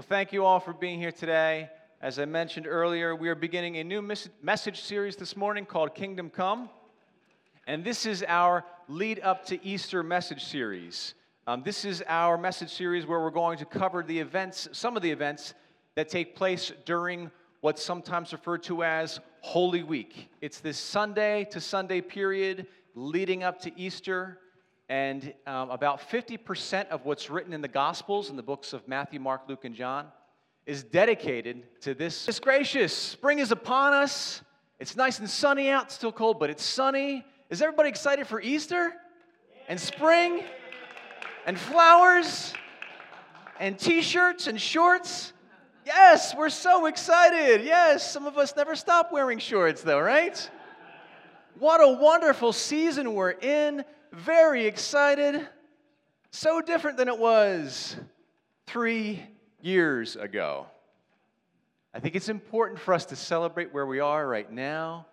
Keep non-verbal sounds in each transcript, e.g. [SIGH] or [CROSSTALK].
Well, thank you all for being here today. As I mentioned earlier, we are beginning a new mes- message series this morning called Kingdom Come. And this is our lead up to Easter message series. Um, this is our message series where we're going to cover the events, some of the events that take place during what's sometimes referred to as Holy Week. It's this Sunday to Sunday period leading up to Easter. And um, about 50% of what's written in the Gospels, in the books of Matthew, Mark, Luke, and John, is dedicated to this. It's gracious. Spring is upon us. It's nice and sunny out. It's still cold, but it's sunny. Is everybody excited for Easter? And spring? And flowers? And t shirts and shorts? Yes, we're so excited. Yes, some of us never stop wearing shorts, though, right? What a wonderful season we're in very excited. So different than it was three years ago. I think it's important for us to celebrate where we are right now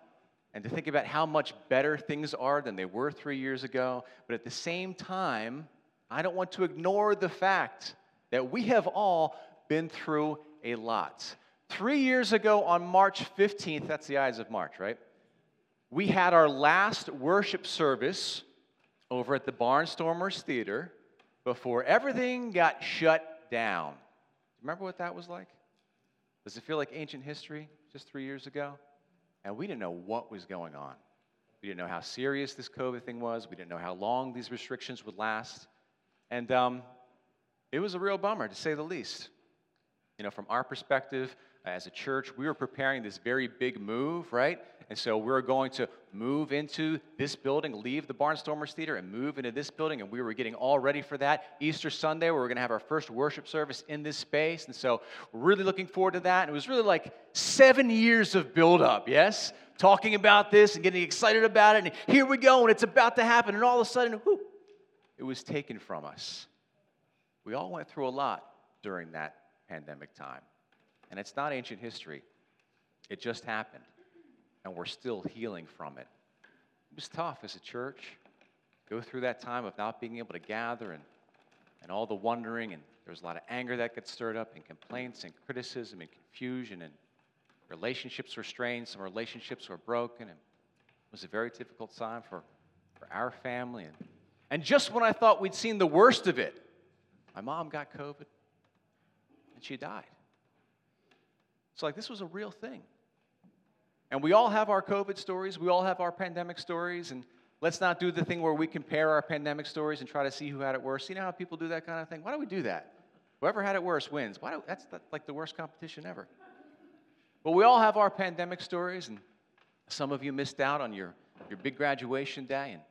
and to think about how much better things are than they were three years ago. But at the same time, I don't want to ignore the fact that we have all been through a lot. Three years ago on March 15th, that's the Ides of March, right? We had our last worship service over at the Barnstormers Theater before everything got shut down. Remember what that was like? Does it feel like ancient history just three years ago? And we didn't know what was going on. We didn't know how serious this COVID thing was. We didn't know how long these restrictions would last. And um, it was a real bummer, to say the least. You know, from our perspective, Uh, as a church, we were preparing this very big move, right? And so we were going to move into this building, leave the Barnstormers Theater, and move into this building. And we were getting all ready for that. Easter Sunday, we are going to have our first worship service in this space. And so we're really looking forward to that. And it was really like seven years of buildup, yes? Talking about this and getting excited about it. And here we go, and it's about to happen. And all of a sudden, whoop, it was taken from us. We all went through a lot during that pandemic time. And it's not ancient history, it just happened. And we're still healing from it. It was tough as a church. Go through that time of not being able to gather and, and all the wondering, and there was a lot of anger that gets stirred up, and complaints, and criticism, and confusion, and relationships were strained, some relationships were broken, and it was a very difficult time for, for our family. And, and just when I thought we'd seen the worst of it, my mom got COVID, and she died. It's like this was a real thing. And we all have our COVID stories, we all have our pandemic stories, and let's not do the thing where we compare our pandemic stories and try to see who had it worse. You know how people do that kind of thing? Why do we do that? Whoever had it worse wins. Why do, that's, like the worst competition ever. But we all have our pandemic stories, and some of you missed out on your, your big graduation day, and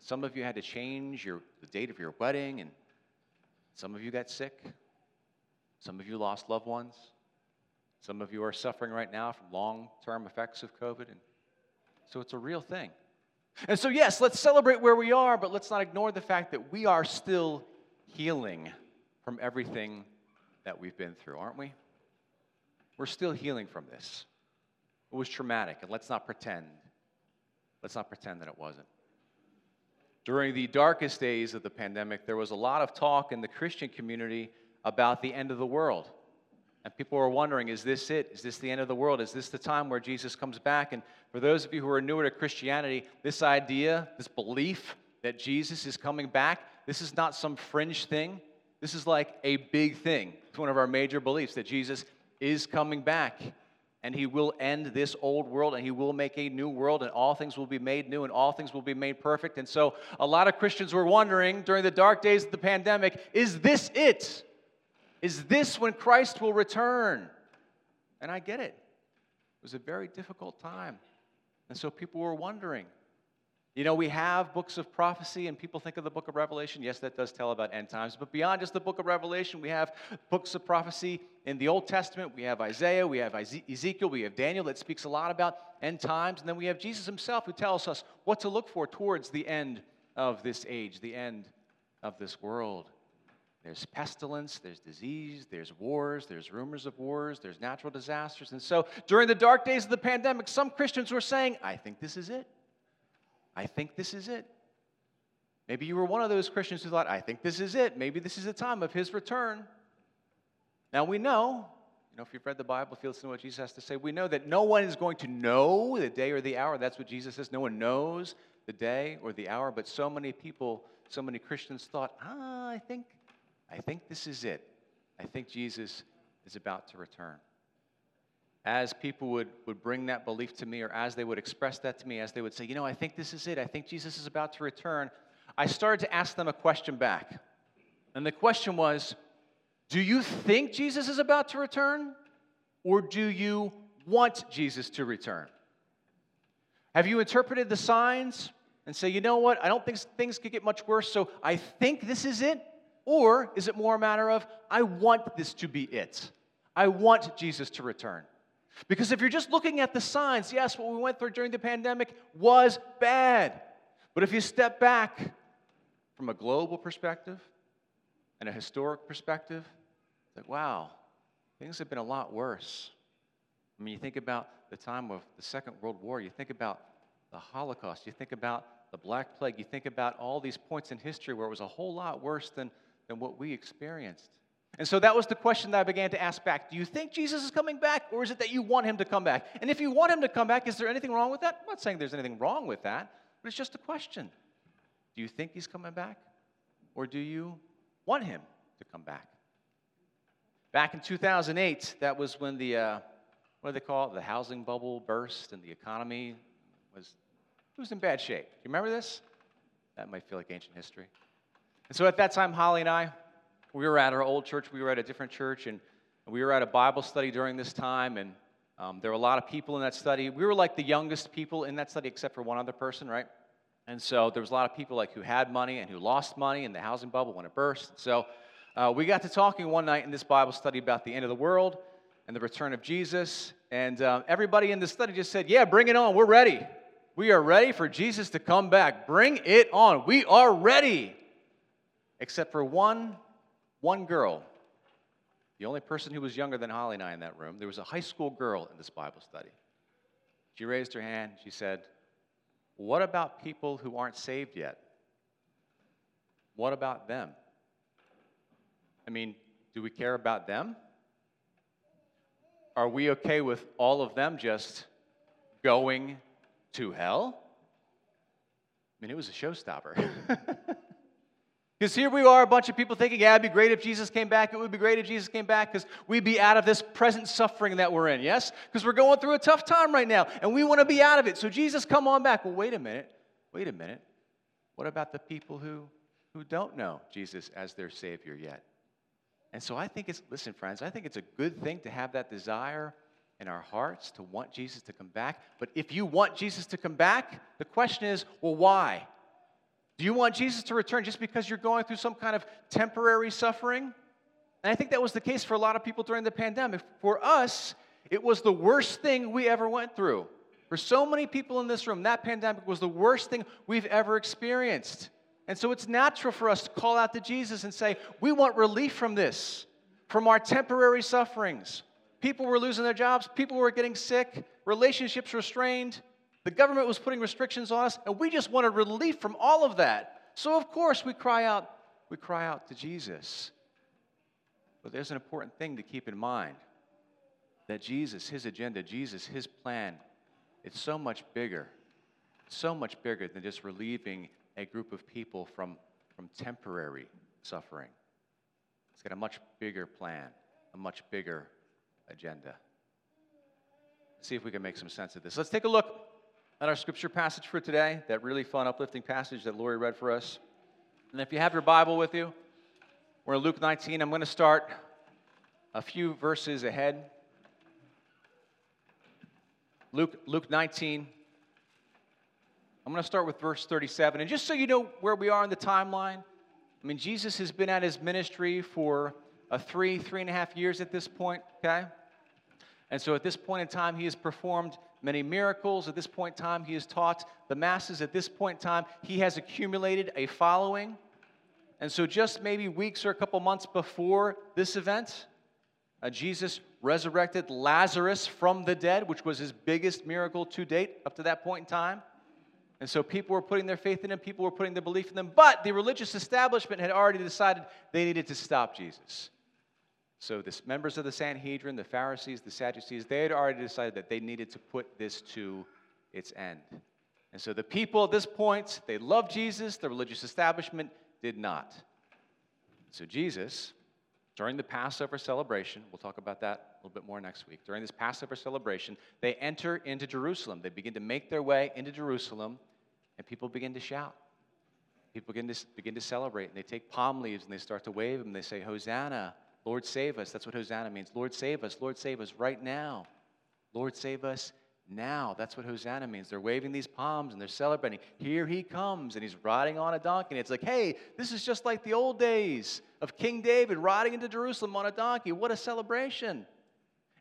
some of you had to change your, the date of your wedding, and some of you got sick. Some of you lost loved ones. Some of you are suffering right now from long term effects of COVID. And so it's a real thing. And so, yes, let's celebrate where we are, but let's not ignore the fact that we are still healing from everything that we've been through, aren't we? We're still healing from this. It was traumatic, and let's not pretend. Let's not pretend that it wasn't. During the darkest days of the pandemic, there was a lot of talk in the Christian community about the end of the world. And people were wondering, is this it? Is this the end of the world? Is this the time where Jesus comes back? And for those of you who are newer to Christianity, this idea, this belief that Jesus is coming back, this is not some fringe thing. This is like a big thing. It's one of our major beliefs that Jesus is coming back and he will end this old world and he will make a new world and all things will be made new and all things will be made perfect. And so a lot of Christians were wondering during the dark days of the pandemic, is this it? Is this when Christ will return? And I get it. It was a very difficult time. And so people were wondering. You know, we have books of prophecy, and people think of the book of Revelation. Yes, that does tell about end times. But beyond just the book of Revelation, we have books of prophecy in the Old Testament. We have Isaiah, we have Ezekiel, we have Daniel that speaks a lot about end times. And then we have Jesus himself who tells us what to look for towards the end of this age, the end of this world. There's pestilence, there's disease, there's wars, there's rumors of wars, there's natural disasters. And so during the dark days of the pandemic, some Christians were saying, I think this is it. I think this is it. Maybe you were one of those Christians who thought, I think this is it. Maybe this is the time of his return. Now we know, you know, if you've read the Bible, if you listen to what Jesus has to say, we know that no one is going to know the day or the hour. That's what Jesus says. No one knows the day or the hour, but so many people, so many Christians thought, ah, I think, I think this is it. I think Jesus is about to return. As people would, would bring that belief to me, or as they would express that to me, as they would say, you know, I think this is it. I think Jesus is about to return. I started to ask them a question back. And the question was, do you think Jesus is about to return? Or do you want Jesus to return? Have you interpreted the signs and say, you know what, I don't think things could get much worse, so I think this is it? Or is it more a matter of, I want this to be it? I want Jesus to return. Because if you're just looking at the signs, yes, what we went through during the pandemic was bad. But if you step back from a global perspective and a historic perspective, like, wow, things have been a lot worse. I mean, you think about the time of the Second World War, you think about the Holocaust, you think about the Black Plague, you think about all these points in history where it was a whole lot worse than, than what we experienced. And so that was the question that I began to ask back. Do you think Jesus is coming back, or is it that you want him to come back? And if you want him to come back, is there anything wrong with that? I'm not saying there's anything wrong with that, but it's just a question. Do you think he's coming back, or do you want him to come back? Back in 2008, that was when the, uh, what do they call it? The housing bubble burst and the economy was, it was in bad shape. Do you remember this? That might feel like ancient history. And so at that time, Holly and I, we were at our old church. We were at a different church, and we were at a Bible study during this time, and um, there were a lot of people in that study. We were like the youngest people in that study, except for one other person, right? And so there was a lot of people like who had money and who lost money in the housing bubble when it burst. So uh, we got to talking one night in this Bible study about the end of the world and the return of Jesus. And uh, everybody in the study just said, Yeah, bring it on. We're ready. We are ready for Jesus to come back. Bring it on. We are ready. Except for one, one girl, the only person who was younger than Holly and I in that room. There was a high school girl in this Bible study. She raised her hand. She said, What about people who aren't saved yet? What about them? I mean, do we care about them? Are we okay with all of them just going to hell? I mean, it was a showstopper. [LAUGHS] Because here we are, a bunch of people thinking, yeah, it'd be great if Jesus came back. It would be great if Jesus came back because we'd be out of this present suffering that we're in, yes? Because we're going through a tough time right now and we want to be out of it. So, Jesus, come on back. Well, wait a minute. Wait a minute. What about the people who, who don't know Jesus as their Savior yet? And so I think it's, listen, friends, I think it's a good thing to have that desire in our hearts to want Jesus to come back. But if you want Jesus to come back, the question is, well, why? Do you want Jesus to return just because you're going through some kind of temporary suffering? And I think that was the case for a lot of people during the pandemic. For us, it was the worst thing we ever went through. For so many people in this room, that pandemic was the worst thing we've ever experienced. And so it's natural for us to call out to Jesus and say, We want relief from this, from our temporary sufferings. People were losing their jobs, people were getting sick, relationships were strained, the government was putting restrictions on us, and we just wanted relief from all of that. So of course we cry out, we cry out to Jesus. But there's an important thing to keep in mind that Jesus, his agenda, Jesus, his plan, it's so much bigger. so much bigger than just relieving a group of people from, from temporary suffering. It's got a much bigger plan, a much bigger agenda. See if we can make some sense of this. Let's take a look at our scripture passage for today, that really fun, uplifting passage that Lori read for us. And if you have your Bible with you, we're in Luke 19. I'm going to start a few verses ahead. Luke, Luke 19, I'm going to start with verse 37. And just so you know where we are in the timeline, I mean, Jesus has been at his ministry for a three, three and a half years at this point, okay? And so at this point in time, he has performed many miracles. At this point in time, he has taught the masses. At this point in time, he has accumulated a following. And so, just maybe weeks or a couple months before this event, uh, Jesus resurrected Lazarus from the dead, which was his biggest miracle to date up to that point in time. And so people were putting their faith in him, people were putting their belief in them, but the religious establishment had already decided they needed to stop Jesus. So, the members of the Sanhedrin, the Pharisees, the Sadducees, they had already decided that they needed to put this to its end. And so, the people at this point, they loved Jesus, the religious establishment did not. So, Jesus, during the Passover celebration, we'll talk about that a little bit more next week. During this Passover celebration, they enter into Jerusalem. They begin to make their way into Jerusalem, and people begin to shout. People begin to, begin to celebrate, and they take palm leaves and they start to wave them. And they say, Hosanna, Lord, save us. That's what Hosanna means. Lord, save us. Lord, save us right now. Lord, save us now. That's what Hosanna means. They're waving these palms and they're celebrating. Here he comes, and he's riding on a donkey. And it's like, hey, this is just like the old days of King David riding into Jerusalem on a donkey. What a celebration.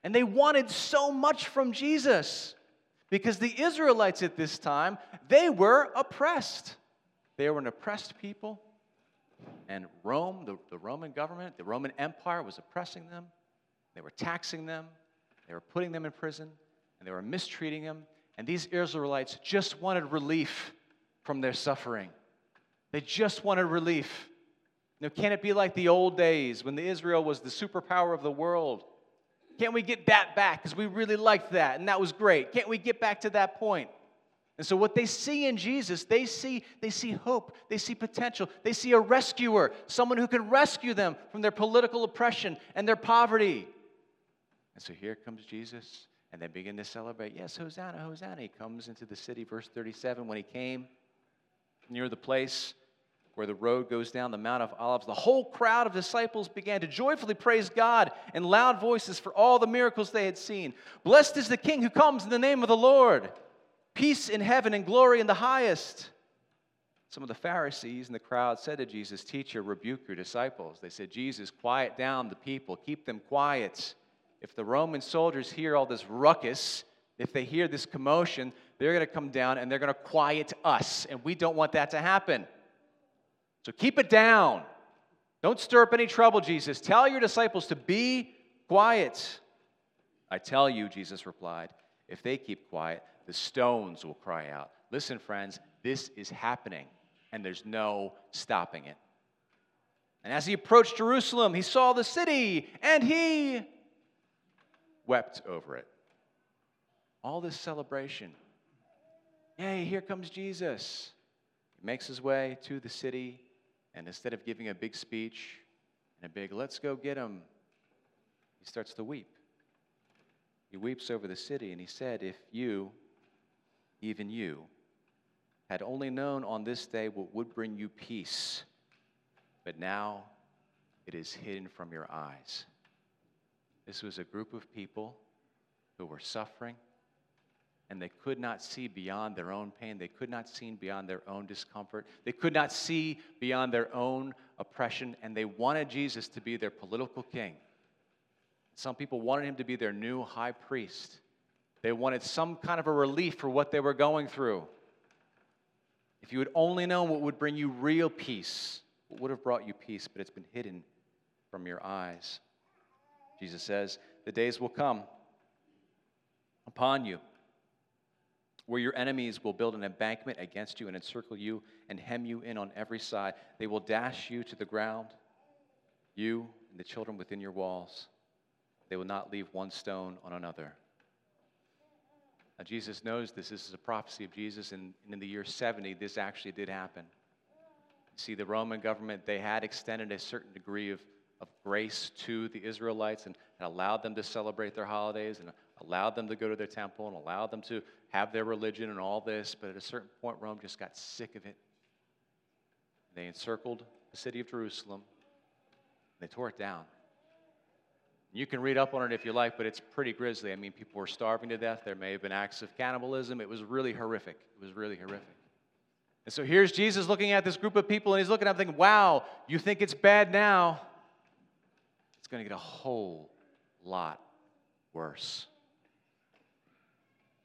And they wanted so much from Jesus because the Israelites at this time, they were oppressed. They were an oppressed people. And Rome, the, the Roman government, the Roman Empire was oppressing them. They were taxing them. They were putting them in prison. And they were mistreating them. And these Israelites just wanted relief from their suffering. They just wanted relief. Now, can it be like the old days when the Israel was the superpower of the world? Can't we get that back? Because we really liked that and that was great. Can't we get back to that point? And so what they see in Jesus, they see they see hope, they see potential, they see a rescuer, someone who can rescue them from their political oppression and their poverty. And so here comes Jesus, and they begin to celebrate. Yes, Hosanna, Hosanna. He comes into the city, verse 37. When he came near the place where the road goes down the Mount of Olives, the whole crowd of disciples began to joyfully praise God in loud voices for all the miracles they had seen. Blessed is the King who comes in the name of the Lord. Peace in heaven and glory in the highest. Some of the Pharisees in the crowd said to Jesus, Teacher, rebuke your disciples. They said, Jesus, quiet down the people, keep them quiet. If the Roman soldiers hear all this ruckus, if they hear this commotion, they're going to come down and they're going to quiet us. And we don't want that to happen. So keep it down. Don't stir up any trouble, Jesus. Tell your disciples to be quiet. I tell you, Jesus replied, if they keep quiet, the stones will cry out. Listen, friends, this is happening, and there's no stopping it. And as he approached Jerusalem, he saw the city, and he wept over it. All this celebration. Yay, here comes Jesus. He makes his way to the city, and instead of giving a big speech and a big, let's go get him, he starts to weep. He weeps over the city, and he said, If you, even you, had only known on this day what would bring you peace, but now it is hidden from your eyes. This was a group of people who were suffering and they could not see beyond their own pain. They could not see beyond their own discomfort. They could not see beyond their own oppression, and they wanted Jesus to be their political king. Some people wanted him to be their new high priest. They wanted some kind of a relief for what they were going through. If you had only known what would bring you real peace, what would have brought you peace, but it's been hidden from your eyes. Jesus says, The days will come upon you where your enemies will build an embankment against you and encircle you and hem you in on every side. They will dash you to the ground, you and the children within your walls. They will not leave one stone on another now, Jesus knows this. This is a prophecy of Jesus, and, in the year 70, this actually did happen. See, the Roman government, they had extended a certain degree of, of grace to the Israelites and, and allowed them to celebrate their holidays and allowed them to go to their temple and allowed them to have their religion and all this. But at a certain point, Rome just got sick of it. They encircled the city of Jerusalem. They tore it down. You can read up on it if you like, but it's pretty grisly. I mean, people were starving to death. There may have been acts of cannibalism. It was really horrific. It was really horrific. And so here's Jesus looking at this group of people, and he's looking at them thinking, wow, you think it's bad now? It's going to get a whole lot worse.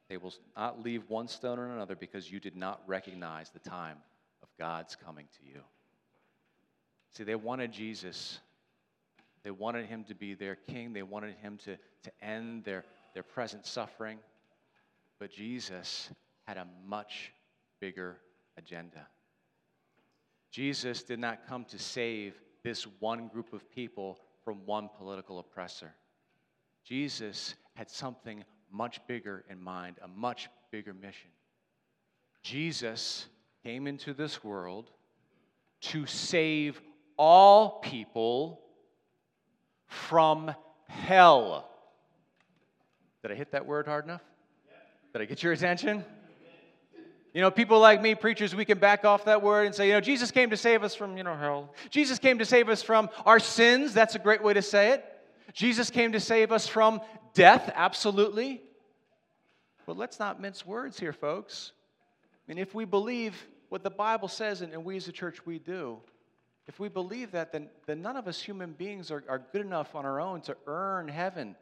They will not leave one stone on another because you did not recognize the time of God's coming to you. See, they wanted Jesus they wanted him to be their king, they wanted him to, to end their, their present suffering. But Jesus had a much bigger agenda. Jesus did not come to save this one group of people from one political oppressor. Jesus had something much bigger in mind, a much bigger mission. Jesus came into this world to save all people from hell. Did I hit that word hard enough? Did I get your attention? You know, people like me, preachers, we can back off that word and say, you know, Jesus came to save us from, you know, hell. Jesus came to save us from our sins. That's a great way to say it. Jesus came to save us from death, absolutely. But let's not mince words here, folks. I mean, if we believe what the Bible says, and, we as a church, we do, if we believe that, then, then none of us human beings are, are good enough on our own to earn heaven.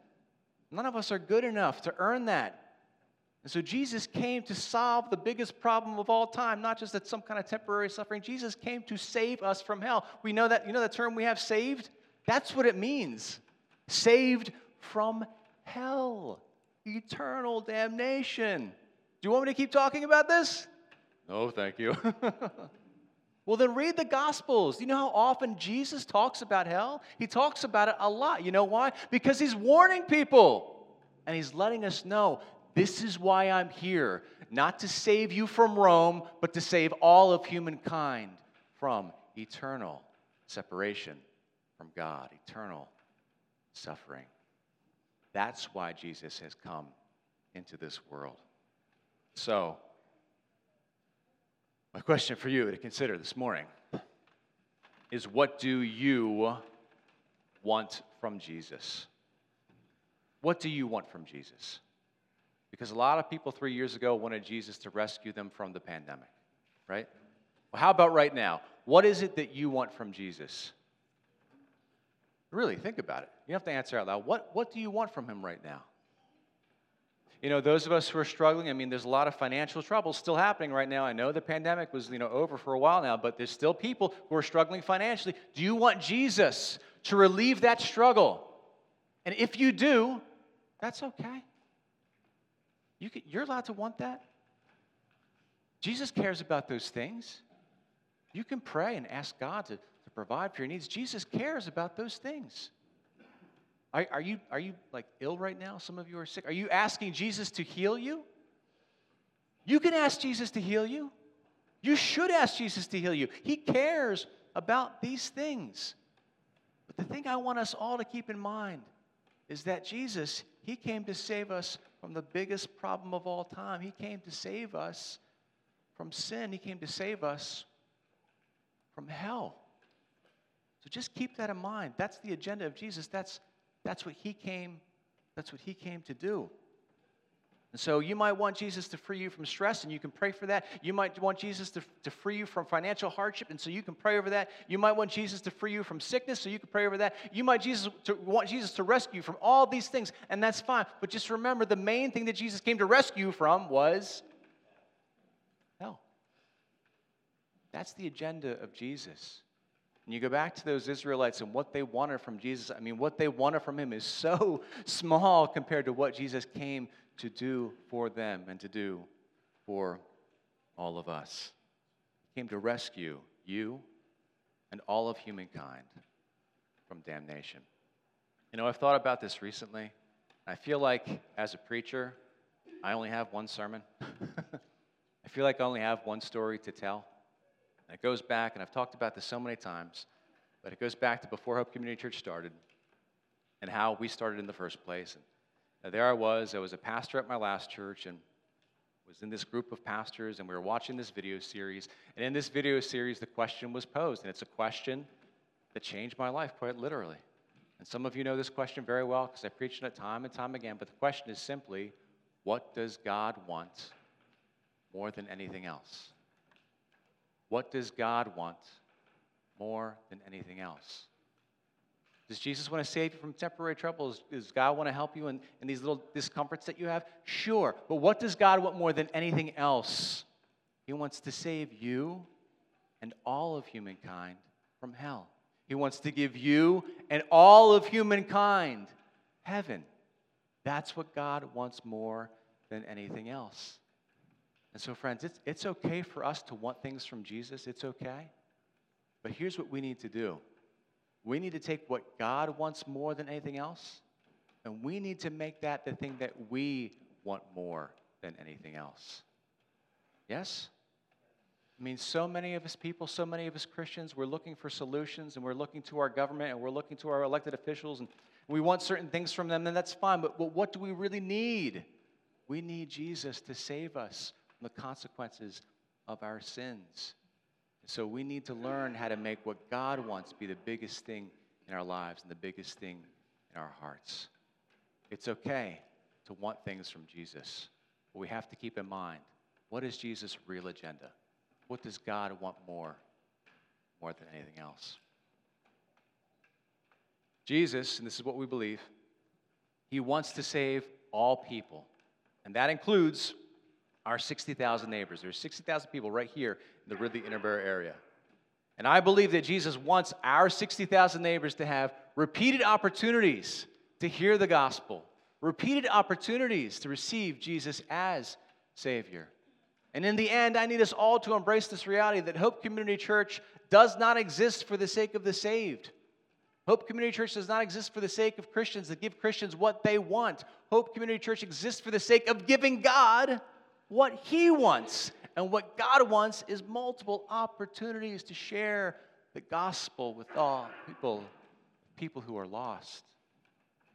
None of us are good enough to earn that. And so Jesus came to solve the biggest problem of all time, not just that some kind of temporary suffering. Jesus came to save us from hell. We know that, you know the term we have saved? That's what it means. Saved from hell, eternal damnation. Do you want me to keep talking about this? No, thank you. [LAUGHS] well, then read the Gospels. You know how often Jesus talks about hell? He talks about it a lot. You know why? Because he's warning people and he's letting us know this is why I'm here, not to save you from Rome, but to save all of humankind from eternal separation from God, eternal suffering. That's why Jesus has come into this world. So, my question for you to consider this morning is what do you want from Jesus? What do you want from Jesus? Because a lot of people three years ago wanted Jesus to rescue them from the pandemic, right? Well, how about right now? What is it that you want from Jesus? Really, think about it. You have to answer out loud. What, what do you want from him right now? You know, those of us who are struggling, I mean, there's a lot of financial trouble still happening right now. I know the pandemic was, you know, over for a while now, but there's still people who are struggling financially. Do you want Jesus to relieve that struggle? And if you do, that's okay. You can, you're allowed to want that. Jesus cares about those things. You can pray and ask God to provide for your needs. Jesus cares about those things. Are, are, you, are you like ill right now? Some of you are sick. Are you asking Jesus to heal you? You can ask Jesus to heal you. You should ask Jesus to heal you. He cares about these things. But the thing I want us all to keep in mind is that Jesus, He came to save us from the biggest problem of all time. He came to save us from sin, He came to save us from hell. So just keep that in mind. That's the agenda of Jesus. That's, that's what he came, that's what he came to do. And so you might want Jesus to free you from stress, and you can pray for that. You might want Jesus to, to free you from financial hardship, and so you can pray over that. You might want Jesus to free you from sickness, so you can pray over that. You might Jesus to, want Jesus to rescue you from all these things, and that's fine. But just remember the main thing that Jesus came to rescue you from was hell. That's the agenda of Jesus. And you go back to those Israelites and what they wanted from Jesus. I mean, what they wanted from him is so [LAUGHS] small compared to what Jesus came to do for them and to do for all of us. He came to rescue you and all of humankind from damnation. You know, I've thought about this recently. I feel like as a preacher, I only have one sermon. [LAUGHS] I feel like I only have one story to tell. And it goes back, and I've talked about this so many times, but it goes back to before Hope Community Church started and how we started in the first place. And uh, there I was, I was a pastor at my last church and was in this group of pastors, and we were watching this video series. And in this video series, the question was posed, and it's a question that changed my life quite literally. And some of you know this question very well because I preached it time and time again. But the question is simply, what does God want more than anything else? What does God want more than anything else? Does Jesus want to save you from temporary troubles? Does God want to help you in, in these little discomforts that you have? Sure. But what does God want more than anything else? He wants to save you and all of humankind from hell. He wants to give you and all of humankind heaven. That's what God wants more than anything else. And so, friends, it's, it's okay for us to want things from Jesus. It's okay. But here's what we need to do we need to take what God wants more than anything else, and we need to make that the thing that we want more than anything else. Yes? I mean, so many of us people, so many of us Christians, we're looking for solutions and we're looking to our government and we're looking to our elected officials and we want certain things from them, and that's fine. But, but what do we really need? We need Jesus to save us the consequences of our sins. So we need to learn how to make what God wants be the biggest thing in our lives and the biggest thing in our hearts. It's okay to want things from Jesus, but we have to keep in mind what is Jesus' real agenda? What does God want more, more than anything else? Jesus, and this is what we believe, he wants to save all people. And that includes our 60,000 neighbors. There's 60,000 people right here in the Ridley Interboro area. And I believe that Jesus wants our 60,000 neighbors to have repeated opportunities to hear the gospel, repeated opportunities to receive Jesus as Savior. And in the end, I need us all to embrace this reality that Hope Community Church does not exist for the sake of the saved. Hope Community Church does not exist for the sake of Christians that give Christians what they want. Hope Community Church exists for the sake of giving God what He wants. And what God wants is multiple opportunities to share the gospel with all people, people who are lost.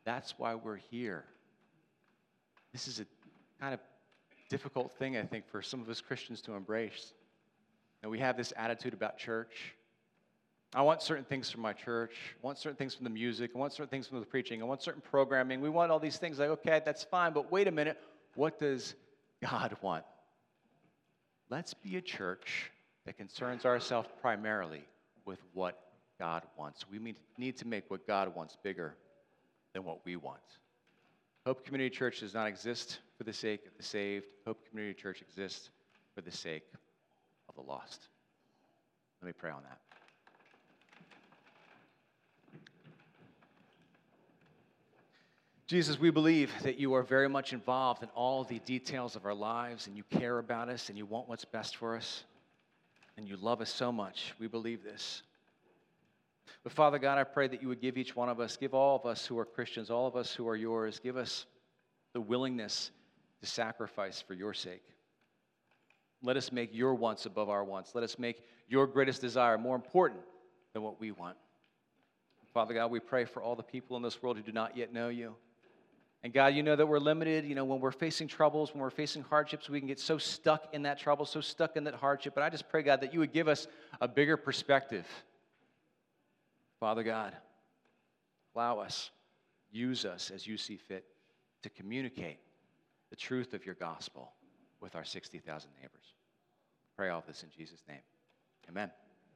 That's why we're here. This is a kind of difficult thing, I think, for some of us Christians to embrace. And we have this attitude about church. I want certain things from my church. I want certain things from the music. I want certain things from the preaching. I want certain programming. We want all these things. Like, okay, that's fine, but wait a minute. What does God want? Let's be a church that concerns ourselves primarily with what God wants. We need to make what God wants bigger than what we want. Hope Community Church does not exist for the sake of the saved. Hope Community Church exists for the sake of the lost. Let me pray on that. Jesus, we believe that you are very much involved in all the details of our lives and you care about us and you want what's best for us and you love us so much. We believe this. But Father God, I pray that you would give each one of us, give all of us who are Christians, all of us who are yours, give us the willingness to sacrifice for your sake. Let us make your wants above our wants. Let us make your greatest desire more important than what we want. Father God, we pray for all the people in this world who do not yet know you. And God, you know that we're limited. You know, when we're facing troubles, when we're facing hardships, we can get so stuck in that trouble, so stuck in that hardship. But I just pray, God, that you would give us a bigger perspective. Father God, allow us, use us as you see fit to communicate the truth of your gospel with our 60,000 neighbors. Pray all this in Jesus' name. Amen.